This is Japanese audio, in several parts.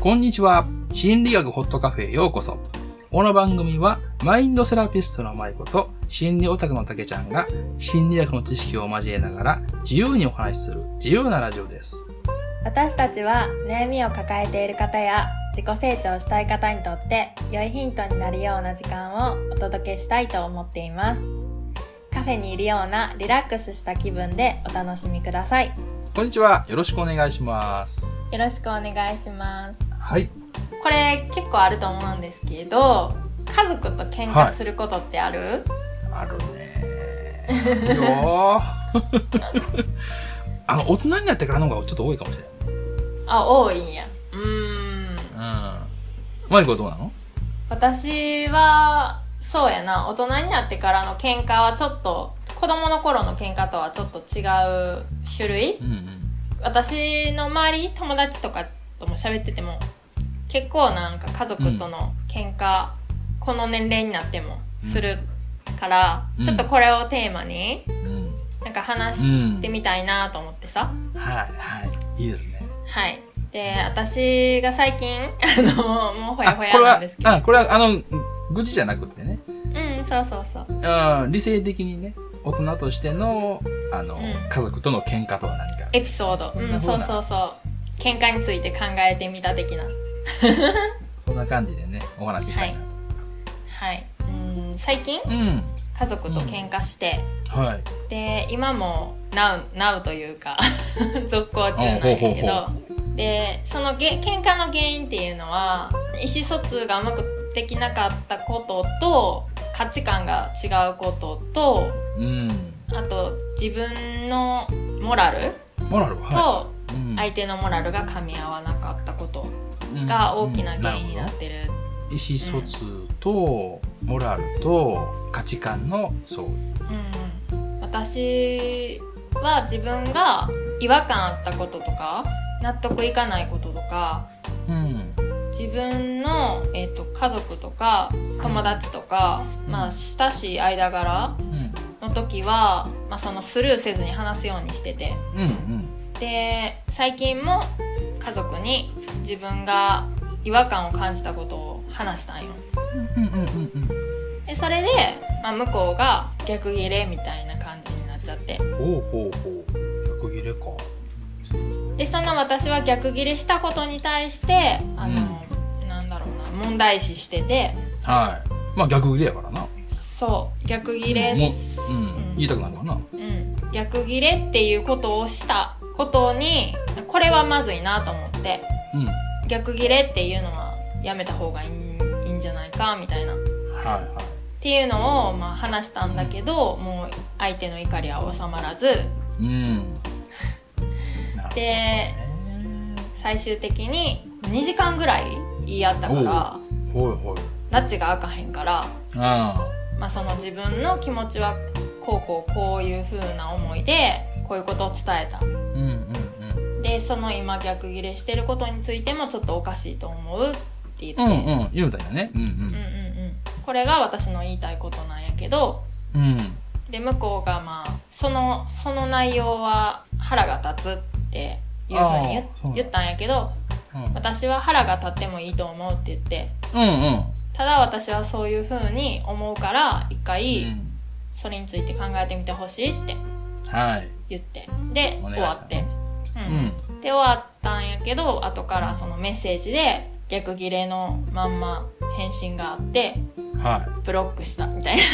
こんにちは。心理学ホットカフェへようこそ。この番組は、マインドセラピストの舞子と、心理オタクの竹ちゃんが、心理学の知識を交えながら、自由にお話しする、自由なラジオです。私たちは悩みを抱えている方や自己成長したい方にとって良いヒントになるような時間をお届けしたいと思っていますカフェにいるようなリラックスした気分でお楽しみくださいこんにちは。よろしくお願いします。よろしくお願いしますはい。これ結構あると思うんですけど家族と喧嘩することってある、あるねー。よ ーあの、大人になってからの方がちょっと多いかもしれない。あ多いんやうーんうん。マイコはどうなの？私はそうやな大人になってからの喧嘩はちょっと子供の頃の喧嘩とはちょっと違う種類うんうん。私の周り友達とかとも喋ってても結構なんか家族との喧嘩、この年齢になってもするから、うんちょっとこれをテーマにうん。なんか話してみたいなと思ってさ、はい、はい。いいですね。はいで私が最近 あのもうほやほやこれはなんですけ、どあ、これは、あの、愚痴じゃなくてね。うんそうそうそううん、理性的にね、大人としての、あの、うん。家族との喧嘩とは何か。エピソード、うん、そううそう。そう喧嘩について考えてみた的な。そんな感じでね、お話ししたいなと。はい。うん最近？うん。家族と喧嘩して、はい。で今もなうなうというか 続行中なんやけあほうほうどでそのげ喧嘩の原因っていうのは意思疎通がうまくできなかったことと価値観が違うこととうん。あと自分のモラルモラルは、とい。うん相手のモラルが噛み合わなかったことが大きな原因になってる、うん意思疎通と、モラルと、価値観の相違。うん、私は自分が違和感あったこととか納得いかないこととかうん。自分の、えー、と家族とか友達とか、うんまあ、親しい間柄うん。の時は、まあ、そのスルーせずに話すようにしててうん。うん。で最近も家族に自分が違和感を感じたことを話したんようん。うん。うん。でそれで、まあ、向こうが逆ギレみたいな感じになっちゃってほうほうほう。逆切れか。でその私は逆ギレしたことに対してあの、問題視しててはい。まあ逆切れやからな。そう逆ギレ、もう、ううん。言いたくなるわな。うん、逆ギレっていうことをしたことにこれはまずいなと思ってうん。はい逆ギレっていうのはやめた方がいいいいんじゃないかみたいなっはていうのを、まあ、話したんだけどもう相手の怒りは収まらずい。うん。でね最終的に2時間ぐらい言い合ったから。拉致が開かへんからあまあ、その自分の気持ちはこうこうこういう風な思いでこういうことを伝えたあ。うんうんうん。でその今逆ギレしてることについてもちょっとおかしいと思うって言って、うんうんうんうん。言うたんやね。うんうんこれが私の言いたいことなんやけどうん。うん。で向こうがまあそのその内容は腹が立つっていう風に言あーそうなんだ言ったんやけどうん私は腹が立ってもいいと思うって言ってうんうん。ただ私はそういう風に思うから一回、うんそれについて考えてみてほしいってはい。言ってでお願いします終わって、ううんん。で終わったんやけど後からそのメッセージで逆ギレのまんま返信があってはブロックしたみたいない。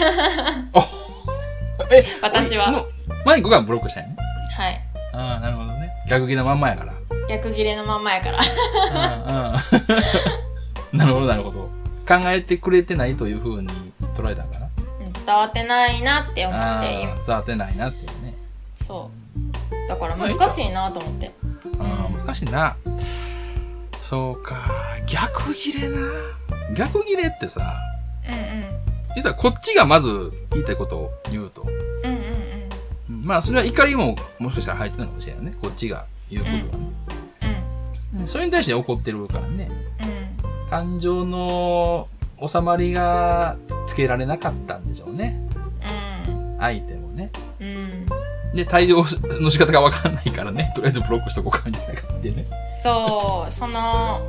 え、私はもうマイクがブロックしたんやね。はいああ、なるほどね。逆切れのまんまやから。逆ギレのまんまやから。なるほど、なるほど。考えてくれてないというふうに捉えたんかな？うん伝わってないなって思あって今あ、伝わってないなっていうね。そうだから難しいなと思ってうん、難しいな。そうか、逆切れな？逆切れってさ、うんうん言ったらこっちがまず言いたいことを言うと。うんうんうんうんまあ、それは怒りももしかしたら入ってたのかもしれないよね。こっちが言うことがね。うんそれに対して怒ってるからね。うん感情の収まりがつけられなかったんでしょうね。うん相手もね。うんで、対応の仕方がわかんないからね。とりあえずブロックしとこうかみたいな感じでね。そうその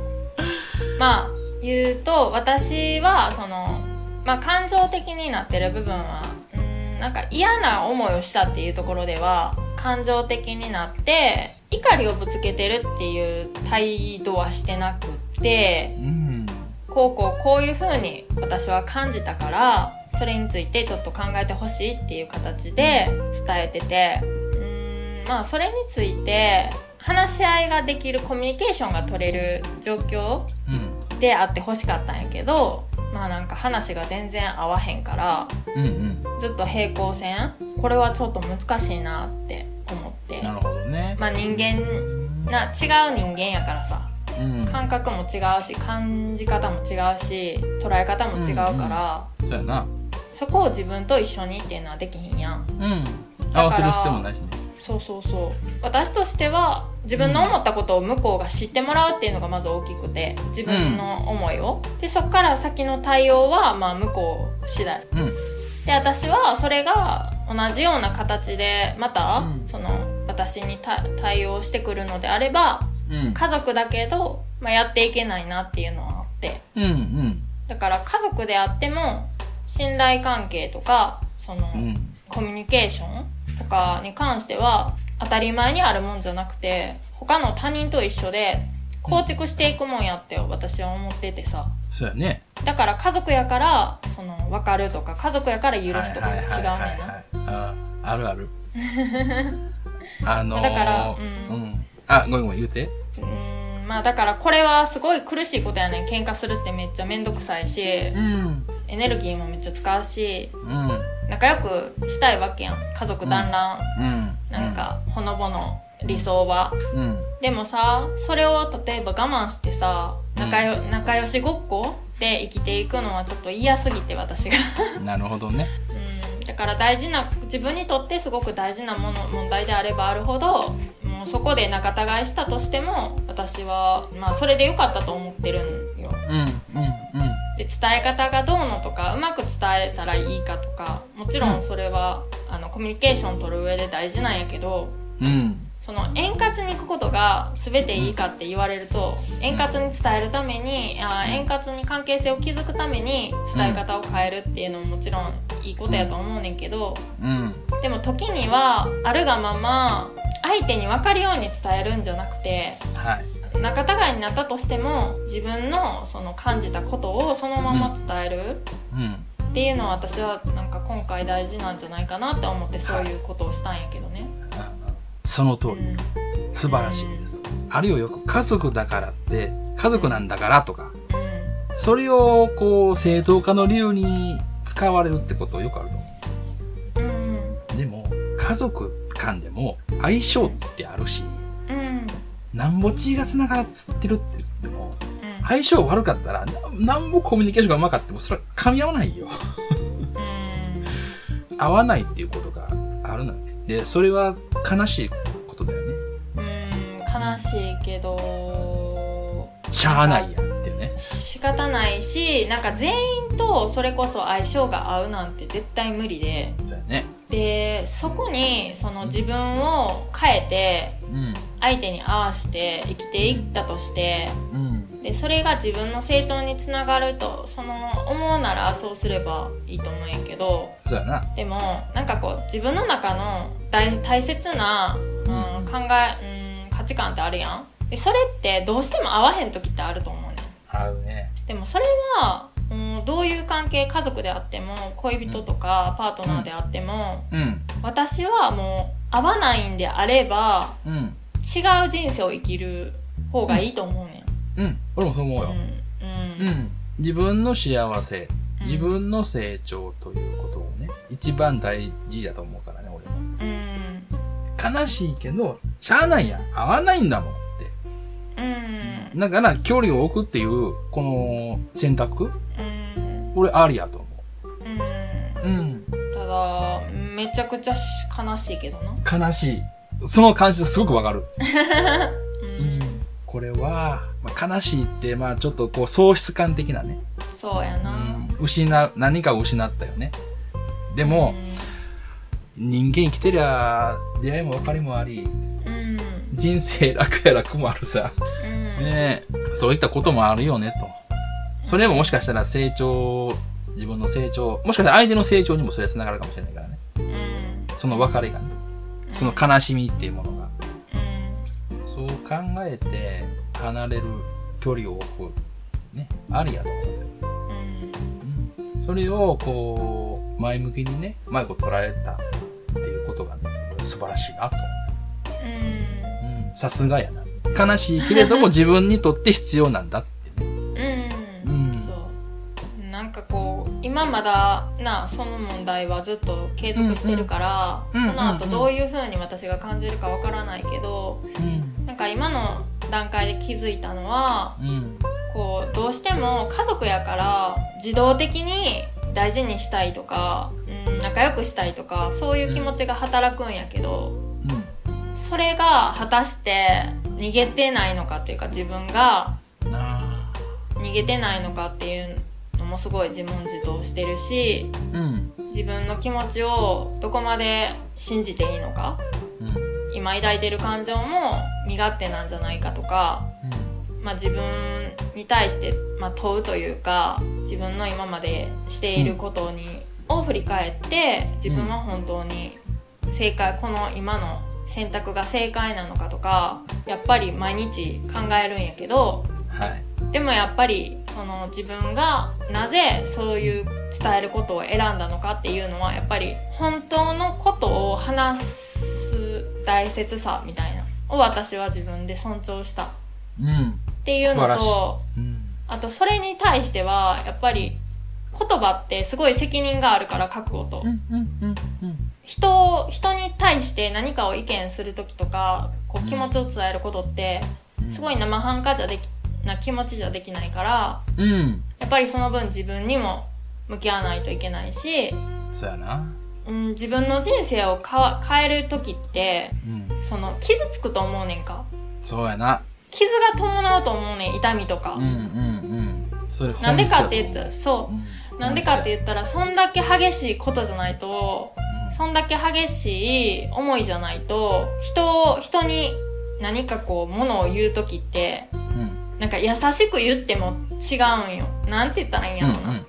まあ言うと私はそのまあ感情的になってる部分はうんなんか嫌な思いをしたっていうところでは感情的になって怒りをぶつけてるっていう態度はしてなくってうん。こうこうこういう風に私は感じたからそれについてちょっと考えてほしいっていう形で伝えててうーんまあそれについて話し合いができるコミュニケーションが取れる状況うん。であってほしかったんやけどまあなんか話が全然合わへんからうんうん。ずっと平行線これはちょっと難しいなって思ってなるほどね。まあ人間な違う人間やからさうん。感覚も違うし感じ方も違うし捉え方も違うから、そうやな。そこを自分と一緒にっていうのはできひんやんうん。合わせる必要もないしね。そうそうそう私としては自分の思ったことを向こうが知ってもらうっていうのがまず大きくて自分の思いを、でそっから先の対応はまあ向こう次第うん。で私はそれが同じような形でまた、うんその私にた対応してくるのであればうん。家族だけど、まあ、やっていけないなっていうのはあってうんうん。だから家族であっても信頼関係とかその、うん。コミュニケーションとかに関しては当たり前にあるもんじゃなくて他の他人と一緒で構築していくもんやって私は思っててさそうやね。だから家族やからその分かるとか家族やから許すとかも違うねんなああるある。あのー、だからううんん。あ、ごめんごめん、言うて。うーんまあだからこれはすごい苦しいことやねん喧嘩するってめっちゃ面倒くさいしうん。エネルギーもめっちゃ使うしうん。仲良くしたいわけやん家族団らん、うん。なんかほのぼの理想はうん。でもさそれを例えば我慢してさ仲よ、仲良しごっこで生きていくのはちょっと嫌すぎて私が なるほどね。うんだから大事な自分にとってすごく大事なもの問題であればあるほどもうそこで仲違いしたとしても私はまあそれでよかったと思ってるんようん。うん。うん。で伝え方がどうのとかうまく伝えたらいいかとかもちろんそれは、あのコミュニケーション取る上で大事なんやけどうん。その円滑に行くことが全ていいかって言われると円滑に伝えるためにあー円滑に関係性を築くために伝え方を変えるっていうのももちろんいいことやと思うねんけどうん。でも時にはあるがまま相手に分かるように伝えるんじゃなくてはい。仲違いになったとしても自分のその感じたことをそのまま伝えるうん。っていうのは私はなんか今回大事なんじゃないかなって思ってそういうことをしたんやけどね。その通りです。素晴らしいです。あるいはよく家族だからって、家族なんだからとか、うんそれをこう正当化の理由に使われるってことよくあると思う。でも、家族間でも相性ってあるし、うんなんぼ血が繋がってるって言っても、うん相性悪かったら、ななんぼコミュニケーションがうまかっても、それは噛み合わないよ。うん合わないっていうこと。で、それは悲しいことだよね。うん悲しいけどしゃあないやんってね。仕方ないしなんか全員とそれこそ相性が合うなんて絶対無理でそうやね。でそこにその自分を変えてうん。相手に合わせて生きていったとしてうん。でそれが自分の成長につながるとその思うならそうすればいいと思うんやけどそうやな。でもなんかこう自分の中の大大切な、うん、考え、うん、価値観ってあるやんでそれってどうしても合わへん時ってあると思うねんあるね。でもそれは、うん、どういう関係家族であっても恋人とかパートナーであっても、うん。私はもう合わないんであればうん。違う人生を生きる方がいいと思うねん、うん。俺もそう思うよ。うんうんうん。自分の幸せ、うん自分の成長ということをね、一番大事だと思うからね、俺も。うん悲しいけど、しゃあないやん。合わないんだもんって。うんだから、距離を置くっていう、この選択うん俺ありやと思うんう。うん。ただめちゃくちゃし悲しいけどな悲しい。その感じすごくわかる。うん、これは、まあ、悲しいって、まあちょっとこう喪失感的なね。そうやな、失う、何かを失ったよね。でも、人間生きてりゃ、出会いも別れもあり、うんうん人生楽や楽もあるさ。うんねえ、そういったこともあるよね、と。それももしかしたら成長、自分の成長、もしかしたら相手の成長にもそれは繋がるかもしれないからね。うんその別れがね。その悲しみっていうものが。うんそう考えて、離れる距離を置く。ね。ありやと思う。うんうん。それを、こう、前向きにね、うまいこと捉えたっていうことがね、素晴らしいなと思うんです。さすがやな。悲しいけれども 自分にとって必要なんだってね。うん、うんそうなんかこう今まだなその問題はずっと継続してるから、うんうんその後どういう風に私が感じるかわからないけどうん。か今の段階で気づいたのはうん。こうどうしても家族やから自動的に大事にしたいとか、うん、仲良くしたいとかそういう気持ちが働くんやけど、うん。それが果たして逃げてないのかというか自分が。逃げてないのかっていうのもすごい自問自答してるしうん。自分の気持ちをどこまで信じていいのかうん。今抱いてる感情も身勝手なんじゃないかとか、まあ、自分に対して、まあ、問うというか自分の今までしていることに、を振り返って自分は本当に正解この今の選択が正解なのかとかやっぱり毎日考えるんやけどはい。でもやっぱりその自分がなぜそういう伝えることを選んだのかっていうのはやっぱり本当のことを話す大切さみたいなを私は自分で尊重したっうん。ていうのとうん。あとそれに対してはやっぱり言葉ってすごい責任があるから覚悟と。人人に対して何かを意見する時とかこう気持ちを伝えることってすごい生半可じゃできな気持ちじゃできないからうん。やっぱりその分自分にも向き合わないといけないし、そうやな。うん、自分の人生をかわ変える時ってうん。その傷つくと思うねんか？そうやな。傷が伴うと思うねん痛みとか、うん。うん。うん。それなんでかって言っったらそううなんでかって言ったらそんだけ激しいことじゃないとそんだけ激しい思いじゃないと人を人に何かこうものを言う時ってうん。なんか優しく言っても違うんよなんて言ったらいいんやろな、うん。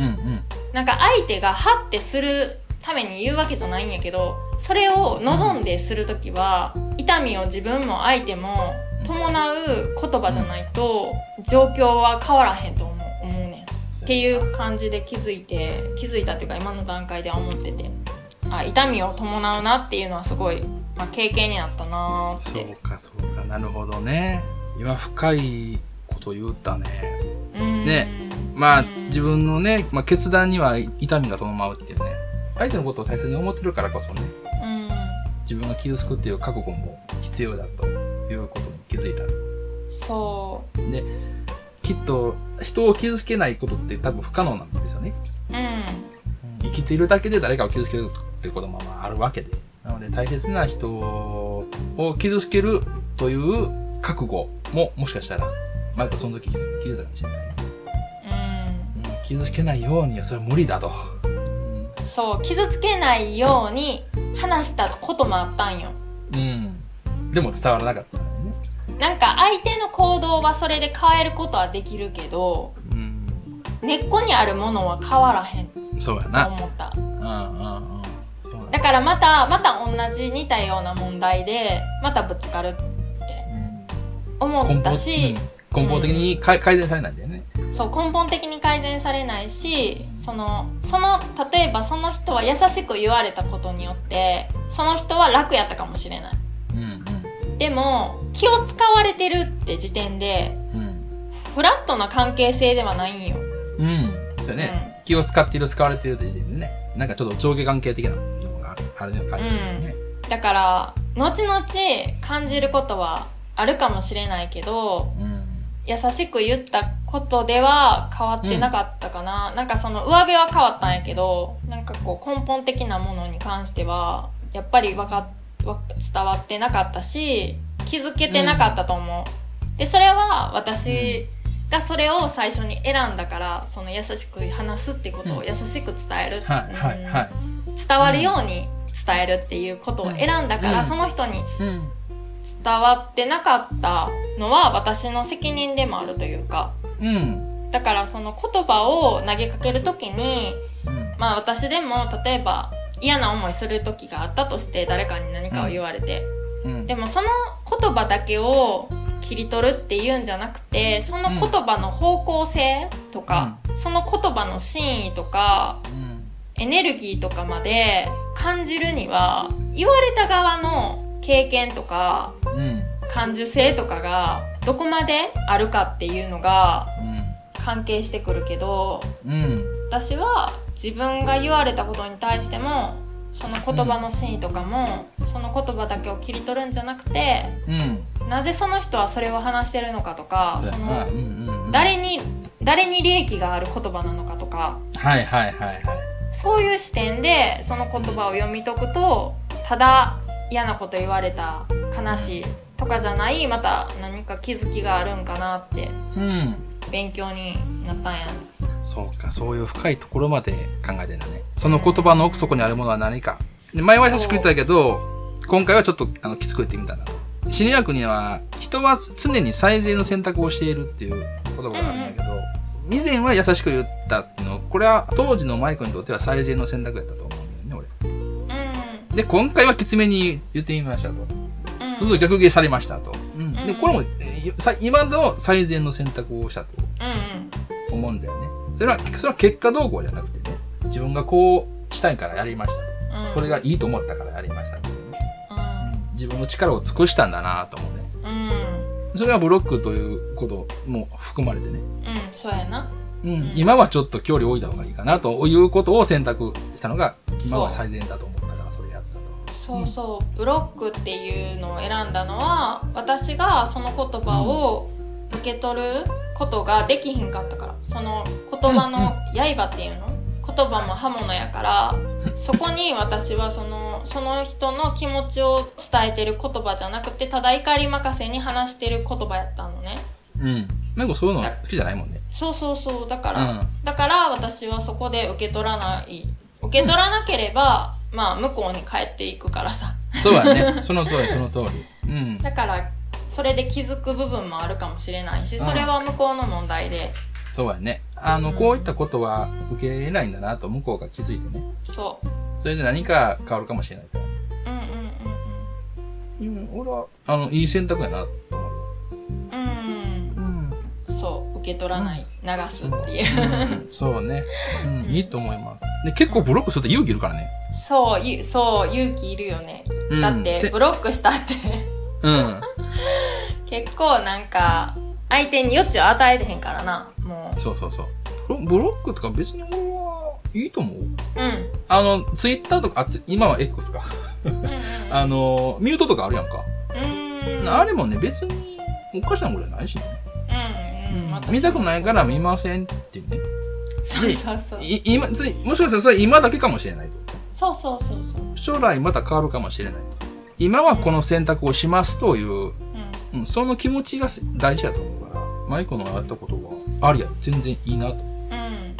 うん。なんか相手がハッてするために言うわけじゃないんやけどそれを望んでする時は痛みを自分も相手も伴う言葉じゃないと状況は変わらへんと思う思うねんっていう感じで気づいて気づいたっていうか今の段階では思っててあ痛みを伴うなっていうのはすごい、まあ、経験になったなーっそてうか、そうか。なるほどね。今深いこと言ったね。うんねまあ、うん自分のね、まあ、決断には痛みが伴うっていうね。相手のことを大切に思ってるからこそね、うん自分が傷つくっていう覚悟も必要だということに気づいた。そうで、きっと人を傷つけないことって多分不可能なんですよね。うん生きているだけで誰かを傷つけるっていうこともまああるわけで。なので大切な人を傷つけるという覚悟ももしかしたら、マイクその時気づいたかもしれない。うんうん傷つけないようにはそれは無理だと。うんそう傷つけないように話したこともあったんようん。でも伝わらなかったね。なんか相手の行動はそれで変えることはできるけどうん。根っこにあるものは変わらへんとそうやな。思ったうんうんうん。そうだだ。からまたまた同じ似たような問題でまたぶつかるってうん思ったし、うん根本的にか改善されないんだよね。そう根本的に改善されないしそのその例えばその人は優しく言われたことによってその人は楽やったかもしれないうんでも気を使われてるって時点でうん。うん。フラットな関係性ではないんようん。そうやね。気を使っている、使われているという時点でね。なんかちょっと上下関係的なのがある、ような感じするよね。だから後々感じることはあるかもしれないけどうん。優しく言ったことでは変わってなかったかな、なんかその上辺は変わったんやけどなんかこう根本的なものに関してはやっぱりわかわ伝わってなかったし気づけてなかったと思う、でそれは私がそれを最初に選んだからその優しく話すってことをうん。優しく伝える。伝わるように伝えるっていうことを選んだから、うん。その人にうん。伝わってなかったのは私の責任でもあるというかうん。だからその言葉を投げかける時にうん。まあ私でも例えば嫌な思いする時があったとして誰かに何かを言われて、うん。でもその言葉だけを切り取るっていうんじゃなくてその言葉の方向性とか、その言葉の真意とかうん。エネルギーとかまで感じるには言われた側の経験とかうん。感受性とかがどこまであるかっていうのが関係してくるけどうん。うん。私は自分が言われたことに対してもその言葉の真意とかも、その言葉だけを切り取るんじゃなくてうん。なぜその人はそれを話してるのかとかそ。のうんうんうん。誰に誰に利益がある言葉なのかとかはいはいはいはい。そういう視点でその言葉を読み解くとただ嫌なこと言われた悲しいとかじゃないまた何か気づきがあるんかなってうん。勉強になったんやそうか、そういう深いところまで考えてんだね。その言葉の奥底にあるものは何か。で前は優しく言ったけど、今回はちょっとあのきつく言ってみたな。心理学には、人は常に最善の選択をしているっていう言葉があるんだけど、以前は優しく言ったっていうの、これは当時のマイクにとっては最善の選択だったとで、今回はきつめに言ってみましたと。うんそうすると逆ギレされましたと。うん。で、うんこれも、今の最善の選択をしたと。うん思うんだよね。それは、それは結果動向じゃなくてね、自分がこうしたいからやりました。これがいいと思ったからやりましたっていうね。自分の力を尽くしたんだなと思うね。うんうんそれはブロックということも含まれてね。うんそうやなうん、今はちょっと距離を置いた方がいいかなということを選択したのが、今は最善だと思ったからそれやそうそう。ブロックっていうのを選んだのは私がその言葉を受け取ることができひんかったから。その言葉の刃っていうの？言葉も刃物やから そこに私はそのその人の気持ちを伝えてる言葉じゃなくてただ怒り任せに話してる言葉やったのね。うん。メゴそういうの好きじゃないもんね。そうそうそう。だから、うん。だから私はそこで受け取らない。受け取らなければ、まあ向こうに帰っていくからさそうやね。その通り、その通り。うん。だからそれで気づく部分もあるかもしれないしうんそれは向こうの問題でそうやね。あの、うんこういったことは受け入れないんだなと向こうが気づいてね。そうそれで何か変わるかもしれないから。うんうんうん、俺は、あの、いい選択やなと思う受け取らない、流すっていうそうね。うん、いいと思います。で、結構ブロックすると勇気いるからね。そうゆそう勇気いるよね、うんだってせブロックしたってうん。結構なんか相手に余地を与えてへんからなもそうそうそう。ブロックとか別に俺はいいと思う。ううんあの、ツイッターとか、あつ今は X か。うんうん あの、ミュートとかあるやんか。うんあれもね、別におかしなことじゃないしね。うん見たくないから見ませんっていうね。そうそうそうい今、ついもしかしたらそれは今だけかもしれないと。そうそうそうそう将来また変わるかもしれない。今はこの選択をしますという、うんうん、その気持ちが大事だと思うから、マイコのやったことは、ありや、全然いいなと。うん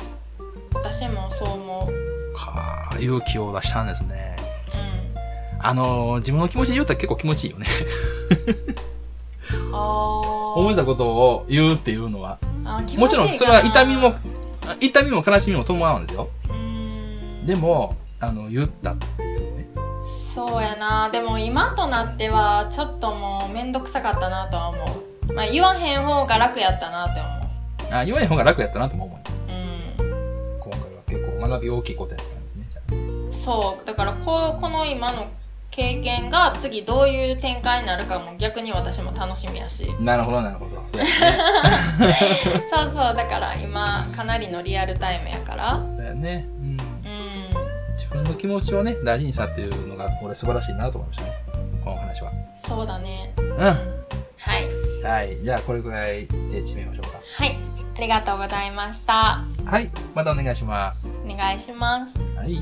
私もそう思うかあ、勇気を出したんですね。うんあのー自分の気持ちで言うたら結構気持ちいいよね。思えたことを言うっていうのは。もちろん、それは痛みもう、痛みも悲しみも伴うんですよ。でも、あの、言ったっていうね。そうやなでも今となってはちょっともうめんどくさかったなとは思うまあ言わへん方が楽やったなって思あ、言わない方が楽やったなとも思う。ううん今回は結構学び大きいことやったんですね。そうだからこうこの今の経験が次どういう展開になるかも逆に私も楽しみやしなるほど、なるほど。そうやね。そうそうだから今かなりのリアルタイムやからそうやね。うん。うん自分の気持ちをね、大事にしたっていうのが、俺素晴らしいなと思いましたね。この話は。そうだねうん。はいはい。じゃあ、これくらいで締めましょうか。はいありがとうございましたはい。またお願いします。お願いしますはい。